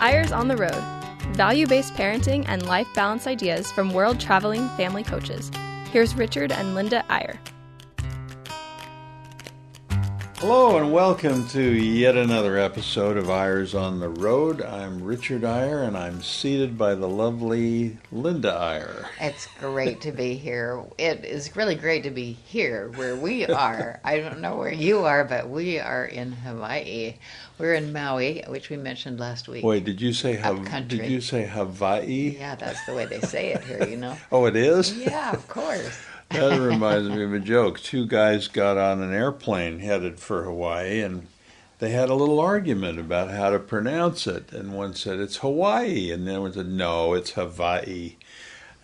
Eyres on the Road value based parenting and life balance ideas from world traveling family coaches. Here's Richard and Linda Eyre. Hello and welcome to yet another episode of Eyres on the Road. I'm Richard Eyre and I'm seated by the lovely Linda Eyre. It's great to be here. It is really great to be here where we are. I don't know where you are, but we are in Hawaii. We're in Maui, which we mentioned last week. Wait, did you say Upcountry. did you say Hawaii? Yeah, that's the way they say it here, you know. Oh, it is? Yeah, of course. That reminds me of a joke. Two guys got on an airplane headed for Hawaii and they had a little argument about how to pronounce it. And one said, It's Hawaii. And the other one said, No, it's Hawaii.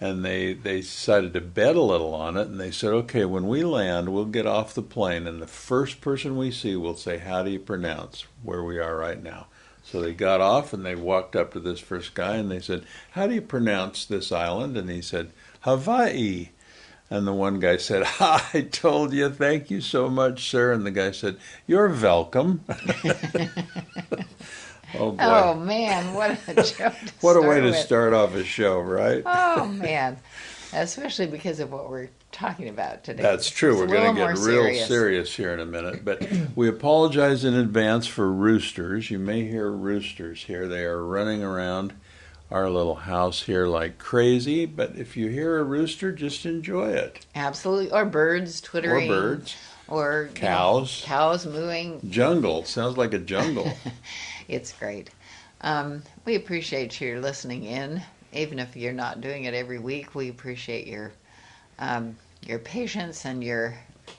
And they, they decided to bet a little on it. And they said, Okay, when we land, we'll get off the plane. And the first person we see will say, How do you pronounce where we are right now? So they got off and they walked up to this first guy and they said, How do you pronounce this island? And he said, Hawaii. And the one guy said, I told you, thank you so much, sir. And the guy said, You're welcome. oh, boy. Oh man, what a joke! To what a way to with. start off a show, right? Oh man, especially because of what we're talking about today. That's true. It's We're going to get real serious. serious here in a minute. But we apologize in advance for roosters. You may hear roosters here. They are running around our little house here like crazy. But if you hear a rooster, just enjoy it. Absolutely, or birds twittering. Or birds. or you know, Cows. cows mooing. Jungle. Sounds like a jungle. It's great. Um, we appreciate you listening in, even if you're not doing it every week. We appreciate your um, your patience and your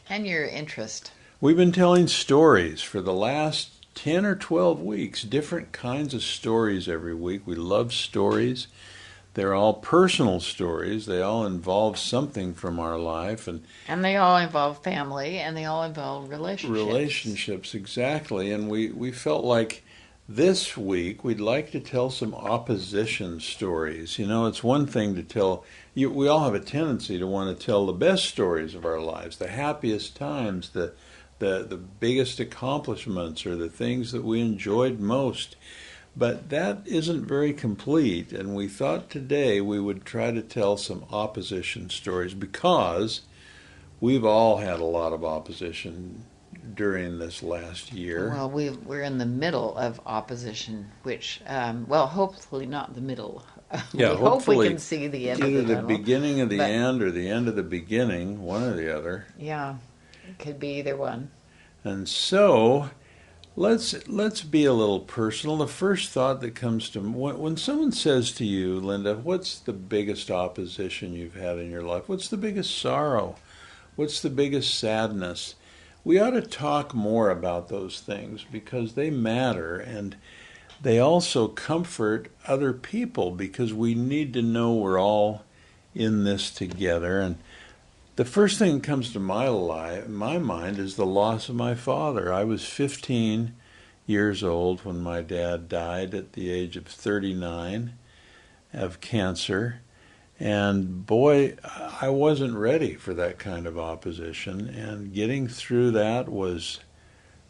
and your interest. We've been telling stories for the last 10 or 12 weeks, different kinds of stories every week. We love stories. They're all personal stories. They all involve something from our life and And they all involve family, and they all involve relationships. relationships, exactly. And we, we felt like this week we'd like to tell some opposition stories. You know, it's one thing to tell, you, we all have a tendency to want to tell the best stories of our lives, the happiest times, the, the, the biggest accomplishments, or the things that we enjoyed most. But that isn't very complete, and we thought today we would try to tell some opposition stories because we've all had a lot of opposition during this last year. Well, we we're in the middle of opposition, which um, well, hopefully not the middle. Yeah, we hope we can see the end Either of the the tunnel. beginning of the end or the end of the beginning, one or the other. Yeah, could be either one. And so let's let's be a little personal. The first thought that comes to when, when someone says to you, Linda, what's the biggest opposition you've had in your life? What's the biggest sorrow? What's the biggest sadness? We ought to talk more about those things because they matter and they also comfort other people because we need to know we're all in this together and the first thing that comes to my life, my mind is the loss of my father. I was 15 years old when my dad died at the age of 39 of cancer. And boy, I wasn't ready for that kind of opposition. And getting through that was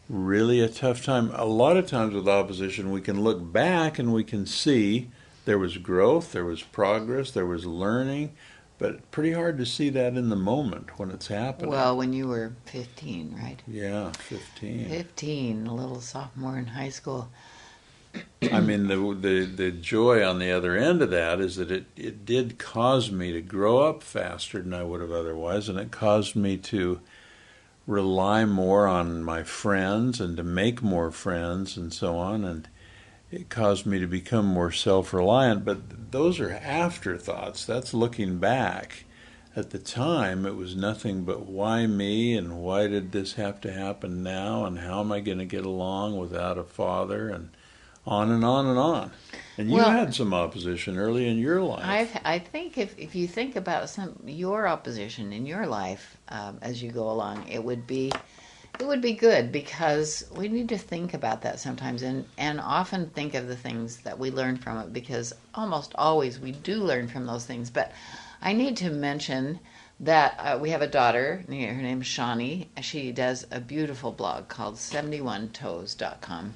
really a tough time. A lot of times with opposition, we can look back and we can see there was growth, there was progress, there was learning, but pretty hard to see that in the moment when it's happening. Well, when you were 15, right? yeah, 15. 15, a little sophomore in high school. I mean, the, the the joy on the other end of that is that it, it did cause me to grow up faster than I would have otherwise, and it caused me to rely more on my friends and to make more friends and so on, and it caused me to become more self-reliant. But those are afterthoughts. That's looking back. At the time, it was nothing but why me and why did this have to happen now and how am I going to get along without a father and on and on and on. And you Well- had some opposition early in your life. I I think if, if you think about some your opposition in your life um, as you go along, it would be it would be good because we need to think about that sometimes and and often think of the things that we learn from it because almost always we do learn from those things. But I need to mention that uh, we have a daughter. Her name is Shawnee. She does a beautiful blog called 71toes.com.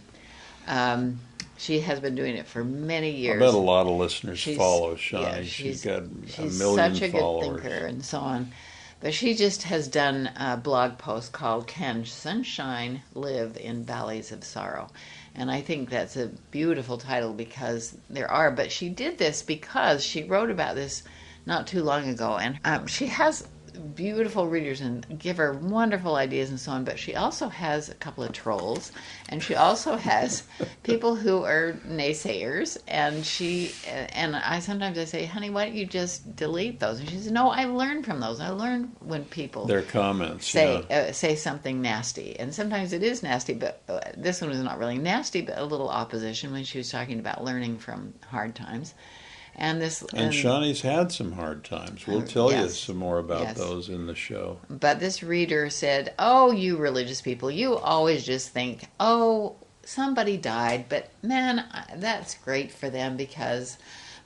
Um, she has been doing it for many years. I bet a lot of listeners She's- follow yeah, Shawnee. she's got a she's million such a followers. good thinker and so on. But she just has done a blog post called "Can Sunshine Live in Valleys of Sorrow?" And I think that's a beautiful title because there are. But she did this because she wrote about this not too long ago, and um, she has beautiful readers and give her wonderful ideas and so on. But she also has a couple of trolls, and she also has people who are naysayers. And she and I sometimes I say, "Honey, why don't you just delete those?" And she says, "No, I learn from those. I learn when people Their comments. say yeah. uh, say something nasty, and sometimes it is nasty. But uh, this one was not really nasty, but a little opposition when she was talking about learning from hard times. And this And Shawnee's had some hard times. We'll Uh, tell you some more about Yes. those in the show. But this reader said, Oh, you religious people, you always just think, oh, somebody died, but man, that's great for them because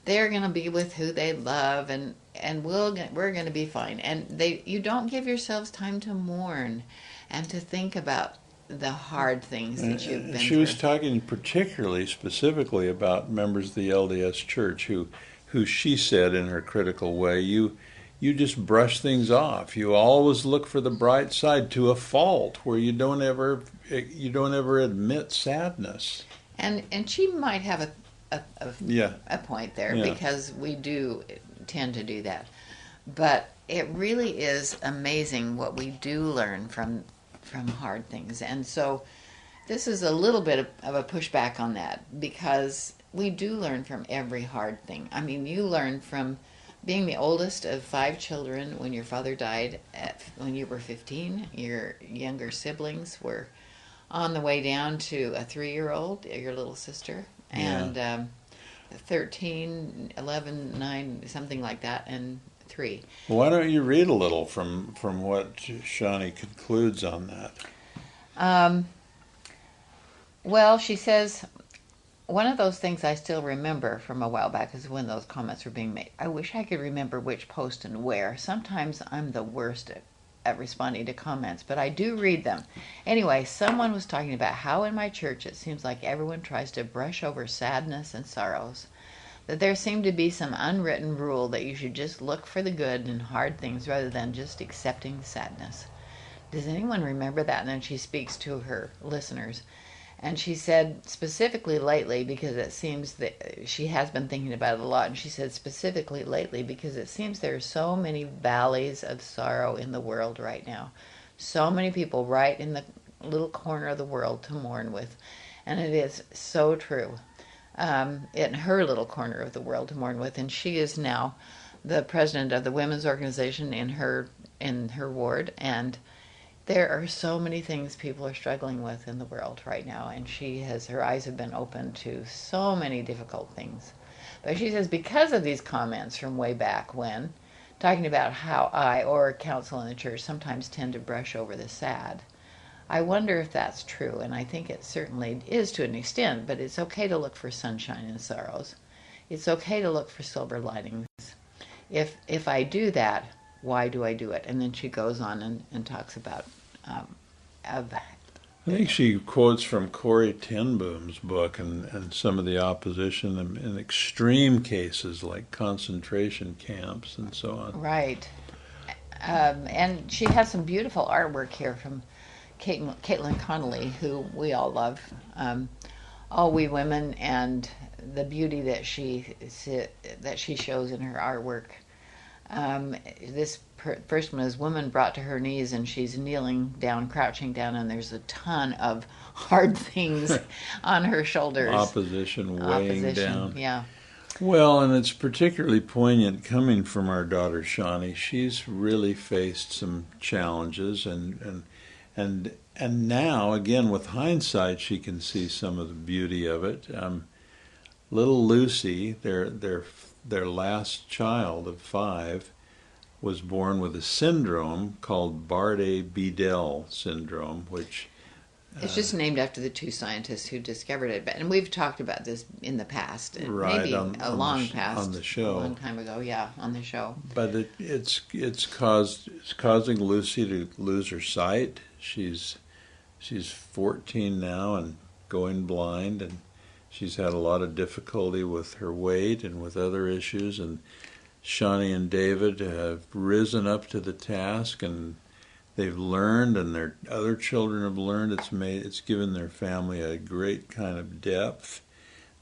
they're going to be with who they love and and we'll we're going to be fine. And they you don't give yourselves time to mourn and to think about the hard things that you've been Uh, she through. was talking particularly specifically about members of the LDS Church who, who she said in her critical way, you, you just brush things off. You always look for the bright side to a fault where you don't ever, you don't ever admit sadness. and and she might have a a, a Yeah, a point there Yeah. because we do tend to do that. But it really is amazing what we do learn from from hard things. And so this is a little bit of, of a pushback on that because we do learn from every hard thing. I mean, you learn from being the oldest of five children when your father died at, when you were 15. Your younger siblings were on the way down to a three year old, your little sister, and um, 13, 11, 9, something like that, and three. why don't you read a little from from what Shawnee concludes on that? Um, well, she says, one of those things I still remember from a while back is when those comments were being made. I wish I could remember which post and where. Sometimes I'm the worst at, at responding to comments, but I do read them. Anyway, someone was talking about how in my church it seems like everyone tries to brush over sadness and sorrows. That there seemed to be some unwritten rule that you should just look for the good in hard things rather than just accepting sadness. Does anyone remember that? And then she speaks to her listeners. And she said specifically lately, because it seems that she has been thinking about it a lot, and she said specifically lately because it seems there are so many valleys of sorrow in the world right now. So many people right in the little corner of the world to mourn with. And it is so true. Um, in her little corner of the world to mourn with. And she is now the president of the women's organization in her in her ward and there are so many things people are struggling with in the world right now and she has her eyes have been open to so many difficult things but she says because of these comments from way back when talking about how i or council in the church sometimes tend to brush over the sad i wonder if that's true and i think it certainly is to an extent but it's okay to look for sunshine in sorrows it's okay to look for silver linings if if i do that why do I do it? And then she goes on and, and talks about um, of, I think she quotes from Corrie Ten Boom's book and, and some of the opposition in, in extreme cases like concentration camps and so on. right. Um, and she has some beautiful artwork here from Caitlin Connolly, who we all love. Um, all we women and the beauty that she that she shows in her artwork. Um, this per- first one is woman brought to her knees and she's kneeling down, crouching down, and there's a ton of hard things on her shoulders. Opposition weighing Opposition, down. yeah. Well, and it's particularly poignant coming from our daughter Shawnee. She's really faced some challenges, and and and and now again with hindsight, she can see some of the beauty of it. Um, little Lucy, their their their last child of five, was born with a syndrome called Bardet-Biedl syndrome, which It's just named after the two scientists who discovered it. But and we've talked about this in the past, Right, maybe on- a on long sh- past, on the show. a long time ago. Yeah, on the show. But it, it's it's caused it's causing Lucy to lose her sight. She's she's 14 now and going blind, and She's had a lot of difficulty with her weight and with other issues, and Shawnee and David have risen up to the task, and they've learned, and their other children have learned. It's made it's given their family a great kind of depth.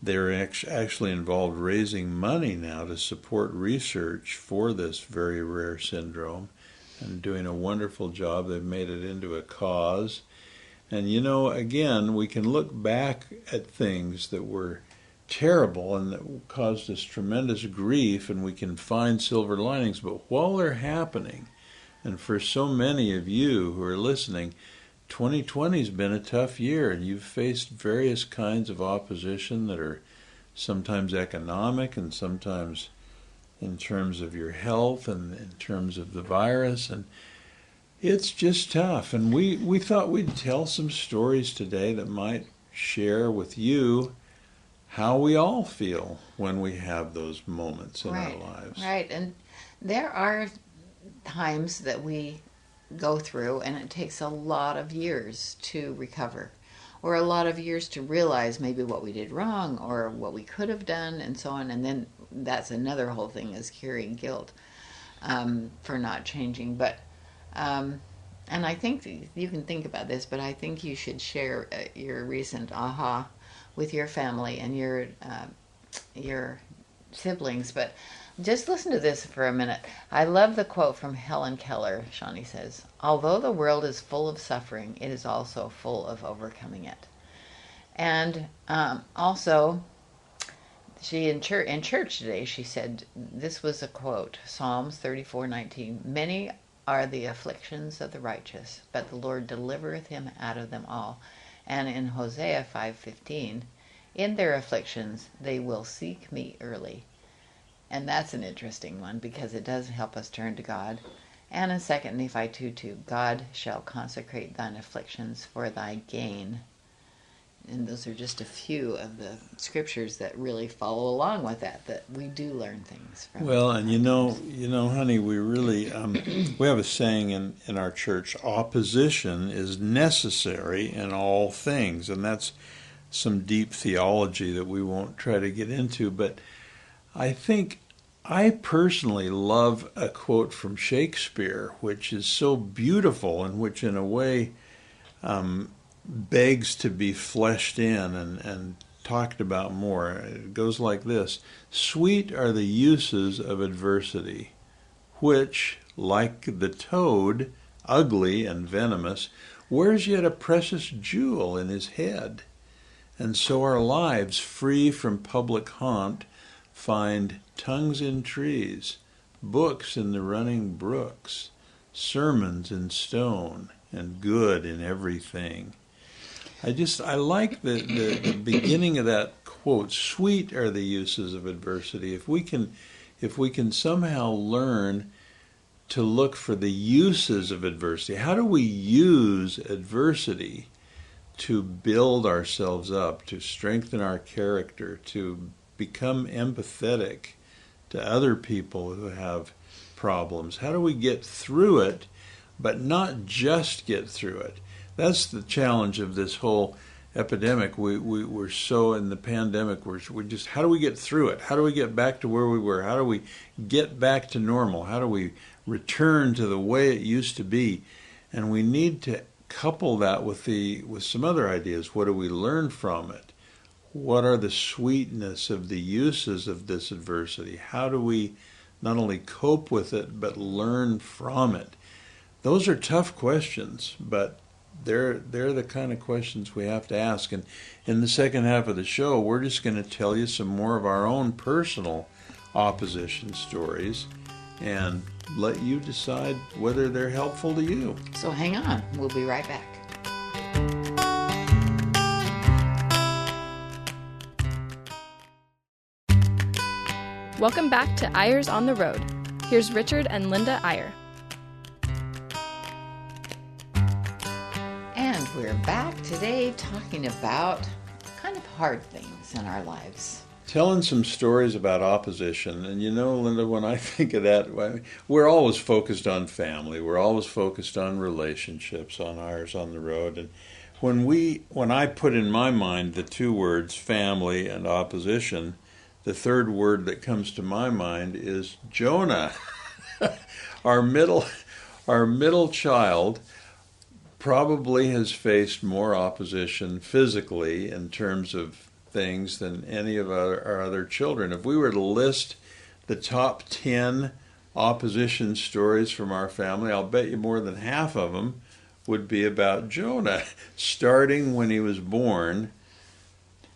They're actually involved raising money now to support research for this very rare syndrome, and doing a wonderful job. They've made it into a cause. And you know, again, we can look back at things that were terrible and that caused us tremendous grief, and we can find silver linings. But while they're happening, and for so many of you who are listening, 2020 has been a tough year, and you've faced various kinds of opposition that are sometimes economic and sometimes in terms of your health and in terms of the virus. And it's just tough. And we, we thought we'd tell some stories today that might share with you how we all feel when we have those moments in right, our lives. Right. And there are times that we go through, and it takes a lot of years to recover, or a lot of years to realize maybe what we did wrong or what we could have done, and so on. And then that's another whole thing is carrying guilt um, for not changing. But um, and I think you can think about this, but I think you should share uh, your recent aha with your family and your uh, your siblings. But just listen to this for a minute. I love the quote from Helen Keller. Shawnee says, "Although the world is full of suffering, it is also full of overcoming it." And um, also, she in church in church today she said this was a quote Psalms thirty four nineteen. Many are the afflictions of the righteous, but the Lord delivereth him out of them all. And in Hosea 5:15, in their afflictions they will seek me early. And that's an interesting one because it does help us turn to God. And in 2 Nephi 2 2, God shall consecrate thine afflictions for thy gain and those are just a few of the scriptures that really follow along with that that we do learn things from. Well and you know you know honey we really um, we have a saying in in our church opposition is necessary in all things. And that's some deep theology that we won't try to get into but i think i personally love a quote from shakespeare which is so beautiful and which in a way um, begs to be fleshed in and, and talked about more. It goes like this Sweet are the uses of adversity, which, like the toad, ugly and venomous, wears yet a precious jewel in his head. And so our lives, free from public haunt, find tongues in trees, books in the running brooks, sermons in stone, and good in everything. I just I like the, the, the beginning of that quote. Sweet are the uses of adversity. If we can if we can somehow learn to look for the uses of adversity, how do we use adversity to build ourselves up, to strengthen our character, to become empathetic to other people who have problems? How do we get through it, but not just get through it? That's the challenge of this whole epidemic. We, we we're so in the pandemic. We're we just how do we get through it? How do we get back to where we were? How do we get back to normal? How do we return to the way it used to be? And we need to couple that with the with some other ideas. What do we learn from it? What are the sweetness of the uses of this adversity? How do we not only cope with it but learn from it? Those are tough questions, but they're they're the kind of questions we have to ask. And in the second half of the show, we're just going to tell you some more of our own personal opposition stories and let you decide whether they're helpful to you. So hang on, we'll be right back. Welcome back to Eyres on the Road. Here's Richard and Linda Eyre. We're back today talking about kind of hard things in our lives. Telling some stories about opposition. And you know, Linda, when I think of that, we're always focused on family. We're always focused on relationships, on ours, on the road. And when we when I put in my mind the two words family and opposition, the third word that comes to my mind is Jonah. our middle our middle child probably has faced more opposition physically in terms of things than any of our, our other children. If we were to list the top 10 opposition stories from our family, I'll bet you more than half of them would be about Jonah, starting when he was born.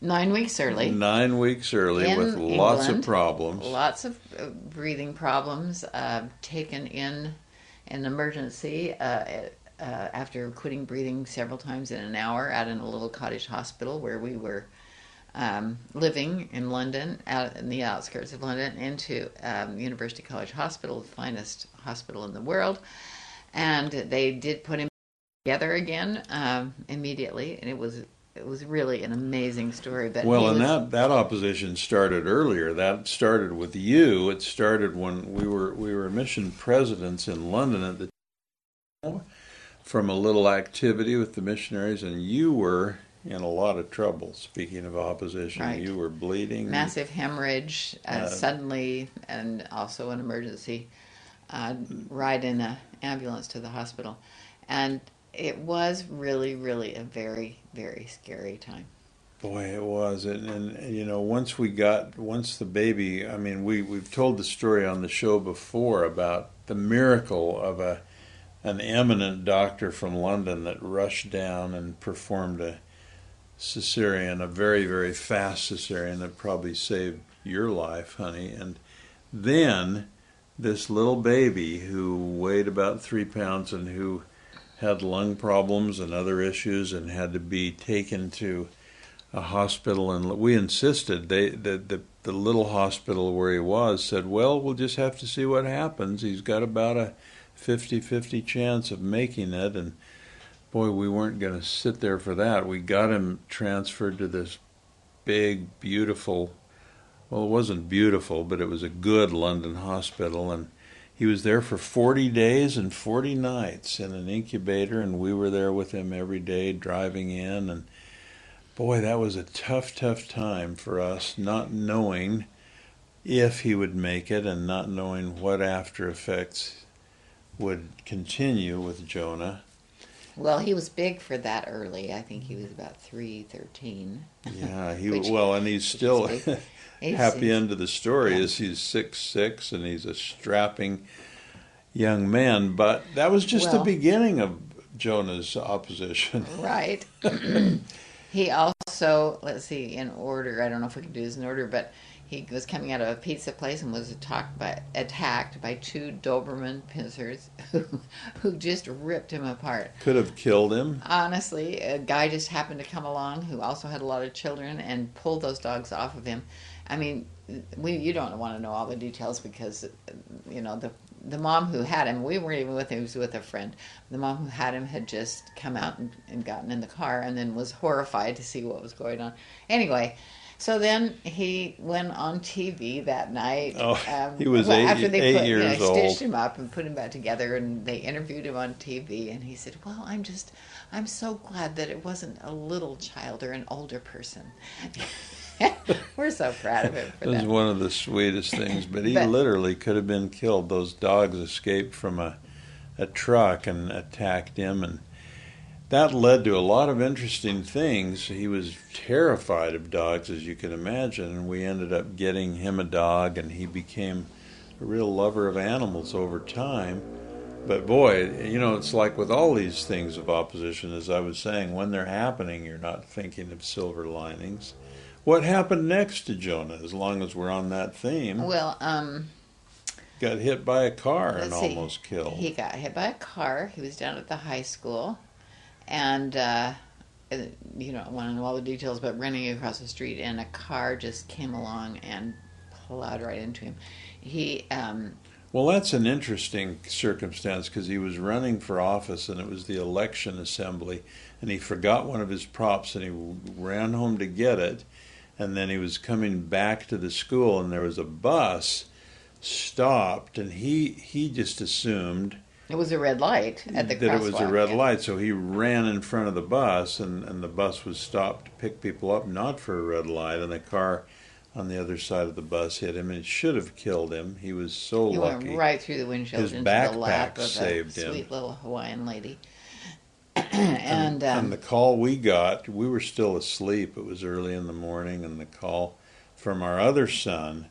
Nine weeks early. Nine weeks early In with lots of problems. Lots of uh, breathing problems. Uh, taken in an emergency uh, uh, after quitting breathing several times in an hour out in a little cottage hospital where we were um, living in London, out in the outskirts of London, into um, University College Hospital, the finest hospital in the world. And they did put him together again um, immediately, and it was it was really an amazing story. But Well, and was- that, that opposition started earlier. That started with you. It started when we were we were mission presidents in London at the from a little activity with the missionaries, and you were in a lot of trouble. Speaking of opposition, Right. you were bleeding. massive hemorrhage uh, Uh, suddenly, and also an emergency uh, ride in an ambulance to the hospital, and it was really, really a very, very scary time. Boy, it was, and, and you know, once we got, once the baby, I mean, we we've told the story on the show before about the miracle of a an eminent doctor from London that rushed down and performed a cesarean, a very very fast cesarean that probably saved your life, honey, and then this little baby who weighed about three pounds and who had lung problems and other issues and had to be taken to a hospital and we insisted they the, the the little hospital where he was said well we'll just have to see what happens. He's got about a 50-50 chance of making it and boy we weren't going to sit there for that. We got him transferred to this big beautiful well it wasn't beautiful but it was a good london hospital and he was there for 40 days and 40 nights in an incubator and we were there with him every day driving in and boy that was a tough tough time for us not knowing if he would make it and not knowing what after effects would continue with jonah Well, he was big for that early. I think he was about three thirteen. yeah he Which- well and he's still. He's- happy end of the story Yeah. is he's six six and he's a strapping young man but that was just the beginning of jonah's opposition Right. he also, let's see, in order, I don't know if we can do this in order, but he was coming out of a pizza place and was attacked by, attacked by two Doberman pinschers who, who just ripped him apart. could have killed him Honestly, a guy just happened to come along who also had a lot of children and pulled those dogs off of him. I mean, we you don't want to know all the details because you know the the mom who had him. We weren't even with him; he was with a friend. The mom who had him had just come out and, and gotten in the car, and then was horrified to see what was going on. Anyway. So then he went on TV that night. um, Oh, he was eight- after they eight put, you know, years old. stitched him up and put him back together, and they interviewed him on TV. And he said, "Well, I'm just, I'm so glad that it wasn't a little child or an older person." We're so proud of him for It was one of the sweetest things, but he But- literally could have been killed. Those dogs escaped from a, a truck and attacked him, and that led to a lot of interesting things. He was terrified of dogs, as you can imagine, and we ended up getting him a dog, and he became a real lover of animals over time. But boy, you know, it's like with all these things of opposition, as I was saying, when they're happening, you're not thinking of silver linings. What happened next to Jonah, as long as we're on that theme? Well, um, Got hit by a car and see. almost killed. He got hit by a car. He was down at the high school, and uh, you know, I want to know all the details, but running across the street, and a car just came along and plowed right into him. He um, Well, that's an interesting circumstance because he was running for office and it was the election assembly, and he forgot one of his props and he ran home to get it, and then he was coming back to the school and there was a bus stopped and he he just assumed It was a red light at the that it was a red yeah. light. So he ran in front of the bus, and, and the bus was stopped to pick people up, not for a red light. And the car on the other side of the bus hit him, and it should have killed him. He was so He lucky. went right through the windshield His into the lap backpack of saved a him. sweet little Hawaiian lady. and um, and the call we got, we were still asleep. It was early in the morning, and the call from our other son,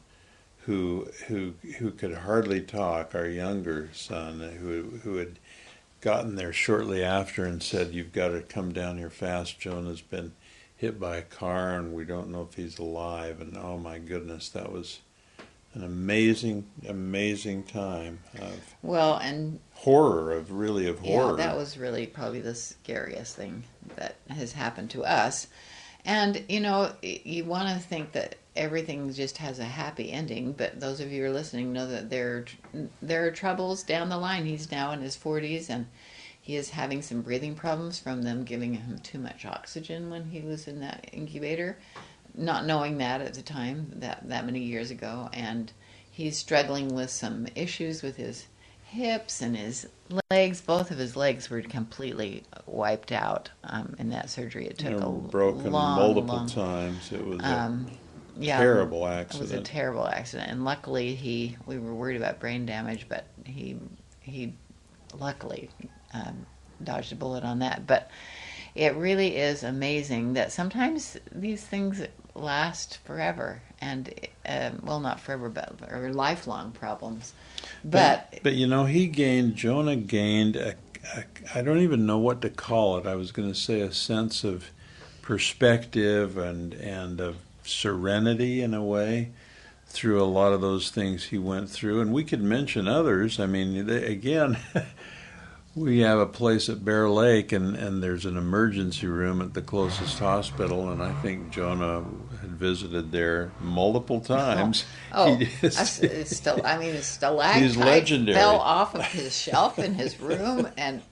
who who who could hardly talk, our younger son, who who had gotten there shortly after and said, "You've got to come down here fast. Jonah's been hit by a car, and we don't know if he's alive." And oh my goodness, that was an amazing, amazing time of well, and horror, of really of horror. Yeah, that was really probably the scariest thing that has happened to us. And you know, you want to think that everything just has a happy ending, but those of you who are listening know that there are, there are troubles down the line. He's now in his 40s and he is having some breathing problems from them giving him too much oxygen when he was in that incubator, not knowing that at the time that that many years ago and he's struggling with some issues with his hips and his legs. Both of his legs were completely wiped out um, in that surgery. It took a broken long, multiple long, times. It was a Um, yeah, terrible It was a terrible accident, and luckily he. We were worried about brain damage, but he he luckily um, dodged a bullet on that. But it really is amazing that sometimes these things last forever, and um, well, not forever, but or lifelong problems. But but you know, he gained. Jonah gained a, a. I don't even know what to call it. I was going to say a sense of perspective and and of serenity in a way through a lot of those things he went through, and we could mention others. I mean, they, again. We have a place at Bear Lake, and, and there's an emergency room at the closest hospital, and I think Jonah visited there multiple oh, times. Oh, He just- us- it's still. I mean, it's stalactite He's legendary. fell off of his shelf in his room and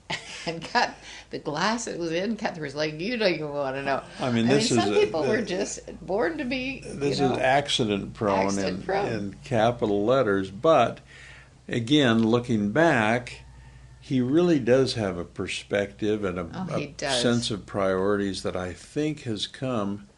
and cut the glass it was in cut through his leg. You don't even want to know. I mean, this is some a- people the- were just born to be. This you know, is accident prone accident in, prone. in capital letters, but again, looking back, he really does have a perspective and a, Oh, a sense of priorities that I think has come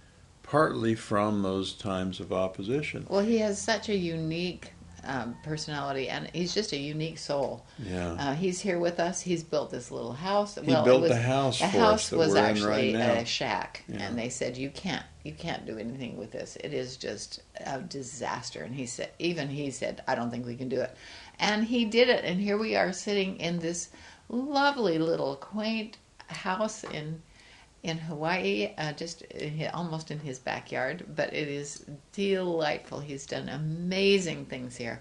partly from those times of opposition. Well, he has such a unique um, personality, and he's just a unique soul. Yeah. Uh, he's here with us. He's built this little house. He well, built was, the house The for house was actually right a shack, Yeah. and they said you can't, you can't do anything with this. It is just a disaster. And he said, even he said, I don't think we can do it. And he did it, and here we are sitting in this lovely little quaint house in in Hawaii, uh, just in almost in his backyard. But it is delightful. He's done amazing things here.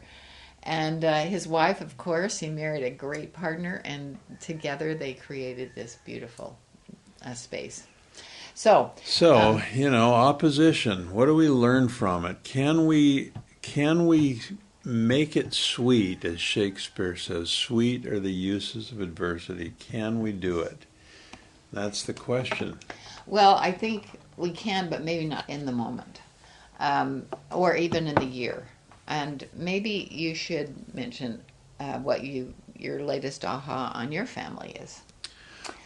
And uh, his wife, of course, he married a great partner, and together they created this beautiful uh, space. So, So, Um, you know, opposition, what do we learn from it? Can we can we make it sweet as Shakespeare says, sweet are the uses of adversity. Can we do it? That's the question. well, I think we can, but maybe not in the moment, um, or even in the year. And maybe you should mention uh, what you your latest aha on your family is.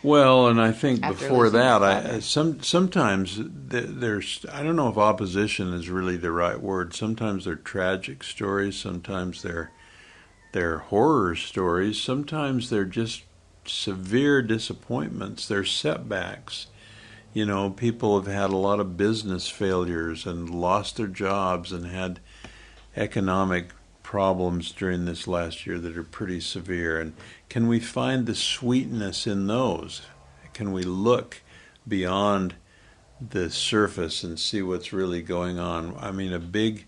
Well, and I think After before that, I some sometimes there's I don't know if opposition is really the right word. Sometimes they're tragic stories. Sometimes they're they're horror stories. Sometimes they're just severe disappointments. They're setbacks. You know, people have had a lot of business failures and lost their jobs and had economic problems during this last year that are pretty severe. And can we find the sweetness in those? Can we look beyond the surface and see what's really going on? I mean, a big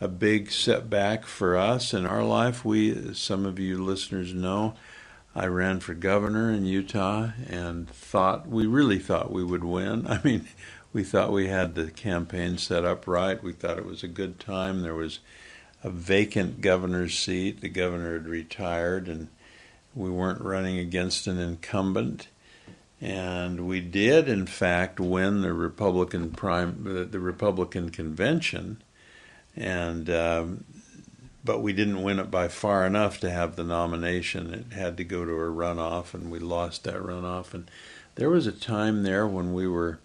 a big setback for us in our life. We, some of you listeners know, I ran for governor in Utah and thought we really thought we would win. I mean, we thought we had the campaign set up right. We thought it was a good time. There was a vacant governor's seat. The governor had retired, and we weren't running against an incumbent. And we did, in fact, win the Republican prime, the, Republican convention, and um, but we didn't win it by far enough to have the nomination. It had to go to a runoff, and we lost that runoff. And there was a time there when we were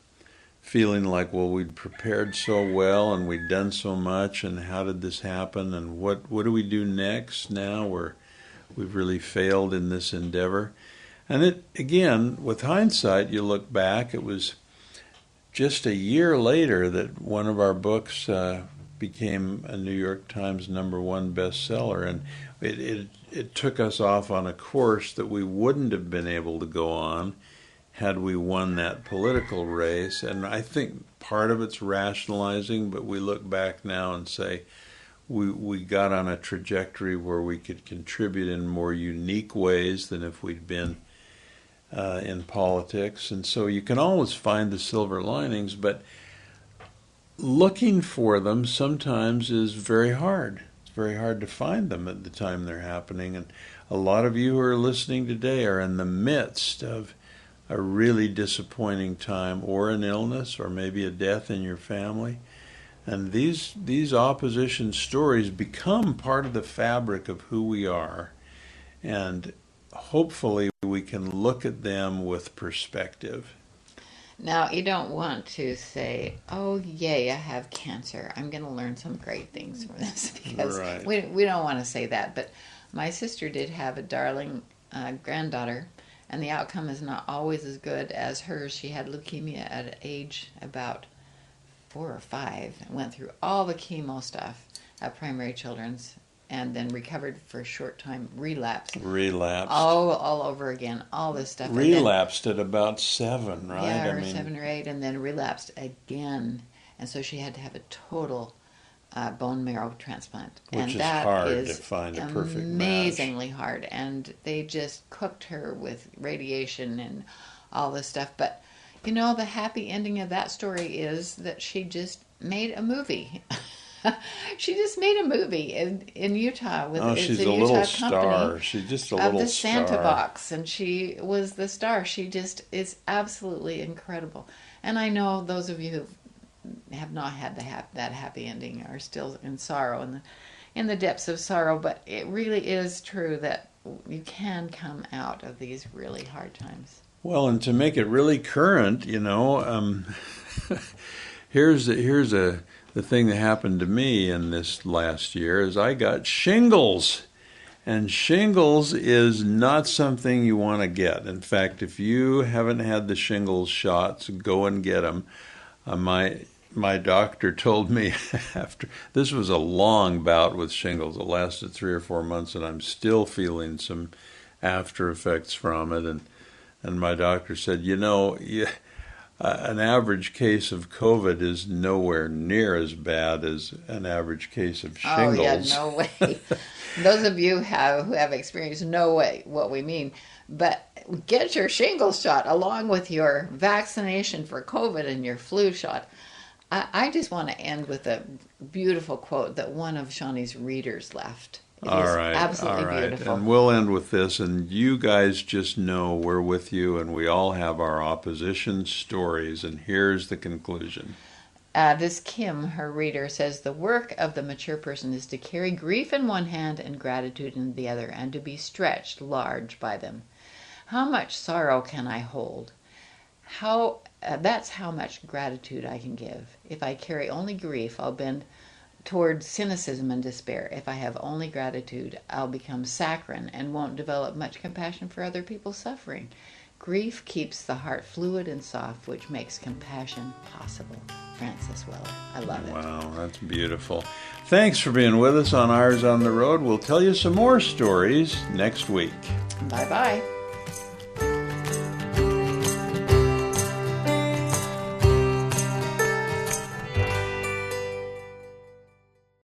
feeling like, well, we'd prepared so well and we'd done so much, and how did this happen? And what what do we do next? Now we're we've really failed in this endeavor. And it again, with hindsight, you look back, it was just a year later that one of our books uh, became a New York Times number one bestseller, and it, it it took us off on a course that we wouldn't have been able to go on had we won that political race. And I think part of it's rationalizing, but we look back now and say we we got on a trajectory where we could contribute in more unique ways than if we'd been. Uh, in politics, and so you can always find the silver linings, but looking for them sometimes is very hard. It's very hard to find them at the time they're happening. And a lot of you who are listening today are in the midst of a really disappointing time or an illness or maybe a death in your family. And these these opposition stories become part of the fabric of who we are. And hopefully we can look at them with perspective now, you don't want to say, "Oh, yay, I have cancer. I'm going to learn some great things from this," because right. we we don't want to say that. But my sister did have a darling uh, granddaughter, and the outcome is not always as good as hers. She had leukemia at age about four or five, and went through all the chemo stuff at Primary Children's, and then recovered for a short time, relapsed. Relapsed. All, all over again, all this stuff. Relapsed then, at about seven, right? Yeah, or I mean, seven or eight, and then relapsed again. And so she had to have a total uh, bone marrow transplant. Which and is that hard is to find a perfect Amazingly match. hard. And they just cooked her with radiation and all this stuff. But, you know, the happy ending of that story is that she just made a movie. she just made a movie in, in Utah with oh, it's she's a, a Utah little company star. She's just a of little the Santa star. box, and she was the star. She just is absolutely incredible. And I know those of you who have not had the hap- that happy ending are still in sorrow in the in the depths of sorrow. But it really is true that you can come out of these really hard times. Well, and to make it really current, you know, um, here's a, here's a the thing that happened to me in this last year is I got shingles. And shingles is not something you want to get. In fact, if you haven't had the shingles shots, go and get them. Uh, my my doctor told me after this was a long bout with shingles. It lasted three or four months, and I'm still feeling some after effects from it. And and my doctor said, you know, yeah uh, an average case of COVID is nowhere near as bad as an average case of shingles. Oh yeah, no way. Those of you have, who have experienced know way what we mean. But get your shingles shot along with your vaccination for COVID and your flu shot. I, I just want to end with a beautiful quote that one of Shawnee's readers left. It all right, absolutely all right. beautiful. And we'll end with this, and you guys just know we're with you, and we all have our opposition stories. And here's the conclusion. Uh, this Kim, her reader, says the work of the mature person is to carry grief in one hand and gratitude in the other, and to be stretched large by them. How much sorrow can I hold? How uh, that's how much gratitude I can give. If I carry only grief, I'll bend toward cynicism and despair. If I have only gratitude, I'll become saccharine and won't develop much compassion for other people's suffering. Grief keeps the heart fluid and soft, which makes compassion possible. Francis Weller. I love it. Wow, that's beautiful. Thanks for being with us on Eyres on the Road. We'll tell you some more stories next week. Bye bye.